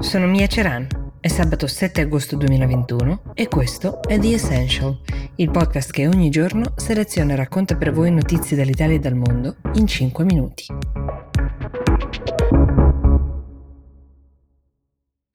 sono Mia Ceran. È sabato 7 agosto 2021 e questo è The Essential, il podcast che ogni giorno seleziona e racconta per voi notizie dall'Italia e dal mondo in 5 minuti.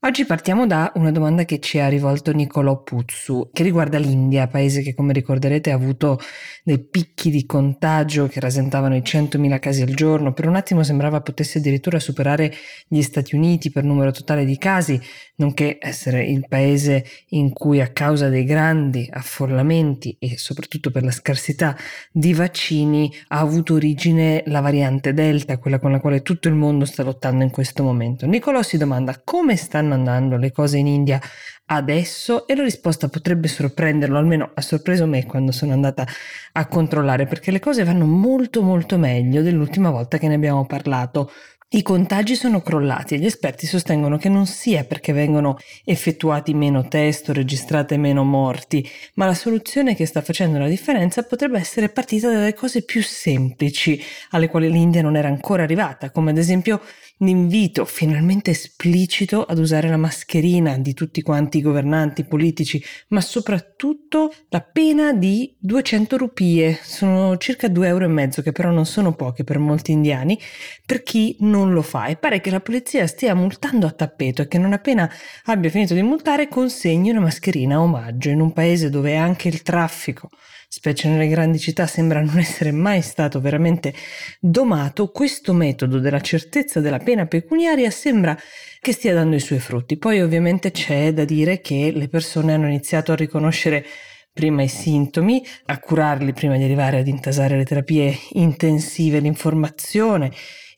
Oggi partiamo da una domanda che ci ha rivolto Nicolò Puzzu, che riguarda l'India, paese che come ricorderete ha avuto dei picchi di contagio che rasentavano i 100.000 casi al giorno. Per un attimo sembrava potesse addirittura superare gli Stati Uniti per numero totale di casi, nonché essere il paese in cui a causa dei grandi affollamenti e soprattutto per la scarsità di vaccini ha avuto origine la variante Delta, quella con la quale tutto il mondo sta lottando in questo momento. Nicolò si domanda come stanno stanno andando le cose in India adesso e la risposta potrebbe sorprenderlo, almeno ha sorpreso me quando sono andata a controllare, perché le cose vanno molto molto meglio dell'ultima volta che ne abbiamo parlato. I contagi sono crollati e gli esperti sostengono che non sia perché vengono effettuati meno test o registrate meno morti, ma la soluzione che sta facendo la differenza potrebbe essere partita dalle cose più semplici alle quali l'India non era ancora arrivata, come ad esempio l'invito finalmente esplicito ad usare la mascherina di tutti quanti i governanti politici, ma soprattutto la pena di 200 rupie, sono circa 2 euro che però non sono poche per molti indiani, per chi non lo fa. E pare che la polizia stia multando a tappeto e che non appena abbia finito di multare consegni una mascherina a omaggio in un paese dove anche il traffico specie nelle grandi città, sembra non essere mai stato veramente domato, questo metodo della certezza della pena pecuniaria sembra che stia dando i suoi frutti. Poi ovviamente c'è da dire che le persone hanno iniziato a riconoscere prima i sintomi, a curarli prima di arrivare ad intasare le terapie intensive, l'informazione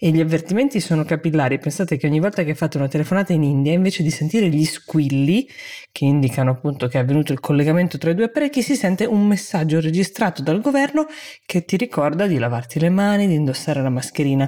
e gli avvertimenti sono capillari. Pensate che ogni volta che fate una telefonata in India, invece di sentire gli squilli, che indicano appunto che è avvenuto il collegamento tra i due apparecchi, si sente un messaggio registrato dal governo che ti ricorda di lavarti le mani, di indossare la mascherina.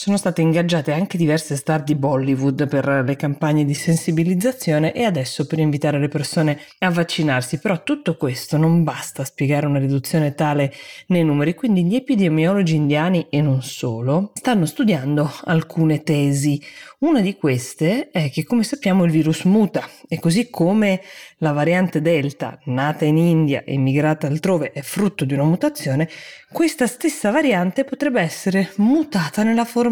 Sono state ingaggiate anche diverse star di Bollywood per le campagne di sensibilizzazione e adesso per invitare le persone a vaccinarsi, però tutto questo non basta a spiegare una riduzione tale nei numeri, quindi gli epidemiologi indiani e non solo stanno studiando alcune tesi. Una di queste è che come sappiamo il virus muta. E così come la variante Delta, nata in India e migrata altrove, è frutto di una mutazione, questa stessa variante potrebbe essere mutata nella forma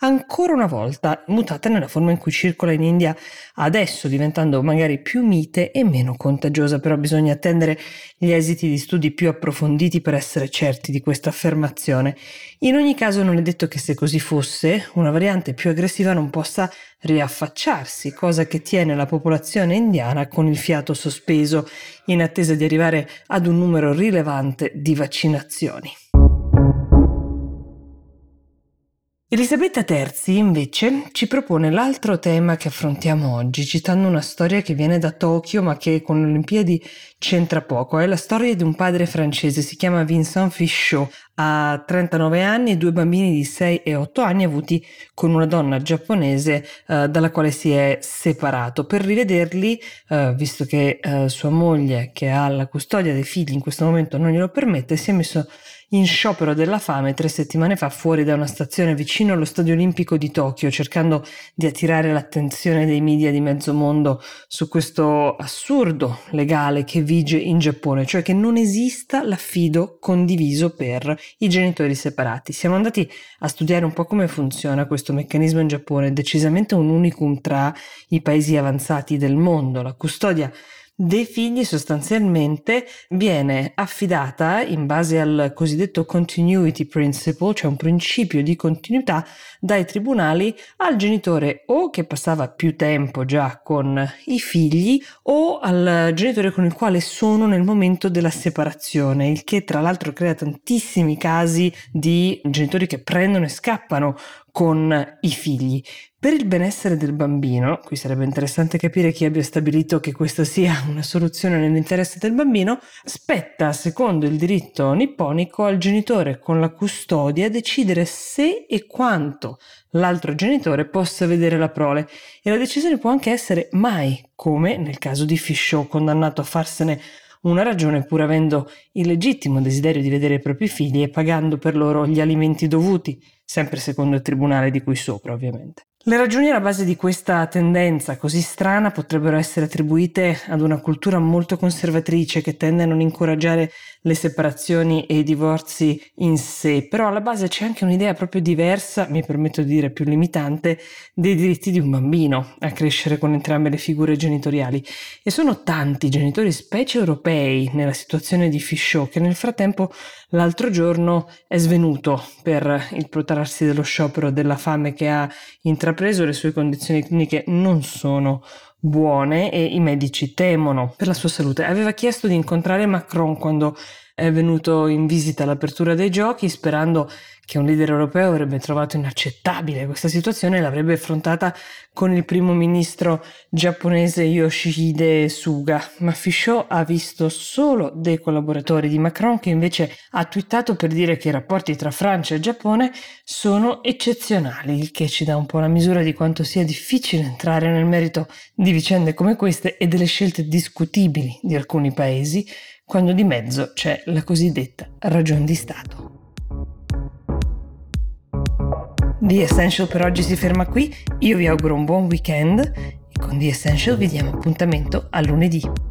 ancora una volta, mutata nella forma in cui circola in India adesso, diventando magari più mite e meno contagiosa, però bisogna attendere gli esiti di studi più approfonditi per essere certi di questa affermazione. In ogni caso non è detto che se così fosse, una variante più aggressiva non possa riaffacciarsi, cosa che tiene la popolazione indiana con il fiato sospeso in attesa di arrivare ad un numero rilevante di vaccinazioni. Elisabetta Terzi invece ci propone l'altro tema che affrontiamo oggi, citando una storia che viene da Tokyo ma che con le Olimpiadi c'entra poco. È la storia di un padre francese, si chiama Vincent Fichot, ha 39 anni e due bambini di 6 e 8 anni avuti con una donna giapponese eh, dalla quale si è separato. Per rivederli, eh, visto che eh, sua moglie, che ha la custodia dei figli in questo momento non glielo permette, si è messo in sciopero della fame tre settimane fa fuori da una stazione vicino allo Stadio Olimpico di Tokyo, cercando di attirare l'attenzione dei media di mezzo mondo su questo assurdo legale che vige in Giappone, cioè che non esista l'affido condiviso per i genitori separati. Siamo andati a studiare un po' come funziona questo meccanismo in Giappone, decisamente un unicum tra i paesi avanzati del mondo. La custodia dei figli sostanzialmente viene affidata in base al cosiddetto continuity principle, cioè un principio di continuità dai tribunali al genitore o che passava più tempo già con i figli o al genitore con il quale sono nel momento della separazione, il che tra l'altro crea tantissimi casi di genitori che prendono e scappano con i figli. Per il benessere del bambino, qui sarebbe interessante capire chi abbia stabilito che questa sia una soluzione nell'interesse del bambino, spetta, secondo il diritto nipponico, al genitore con la custodia decidere se e quanto l'altro genitore possa vedere la prole e la decisione può anche essere mai, come nel caso di Fisciò condannato a farsene una ragione pur avendo il legittimo desiderio di vedere i propri figli e pagando per loro gli alimenti dovuti, sempre secondo il tribunale di cui sopra ovviamente. Le ragioni alla base di questa tendenza così strana potrebbero essere attribuite ad una cultura molto conservatrice che tende a non incoraggiare le separazioni e i divorzi in sé, però alla base c'è anche un'idea proprio diversa, mi permetto di dire più limitante, dei diritti di un bambino a crescere con entrambe le figure genitoriali. E sono tanti genitori, specie europei, nella situazione di Fichot, che nel frattempo l'altro giorno è svenuto per il protrarsi dello sciopero della fame che ha intrapreso, le sue condizioni cliniche non sono buone e i medici temono per la sua salute. Aveva chiesto di incontrare Macron quando è venuto in visita all'apertura dei giochi sperando che un leader europeo avrebbe trovato inaccettabile questa situazione e l'avrebbe affrontata con il primo ministro giapponese Yoshihide Suga, ma Fichot ha visto solo dei collaboratori di Macron che invece ha twittato per dire che i rapporti tra Francia e Giappone sono eccezionali, il che ci dà un po' la misura di quanto sia difficile entrare nel merito di vicende come queste e delle scelte discutibili di alcuni paesi quando di mezzo c'è la cosiddetta ragion di Stato. The Essential per oggi si ferma qui, io vi auguro un buon weekend e con The Essential vi diamo appuntamento a lunedì.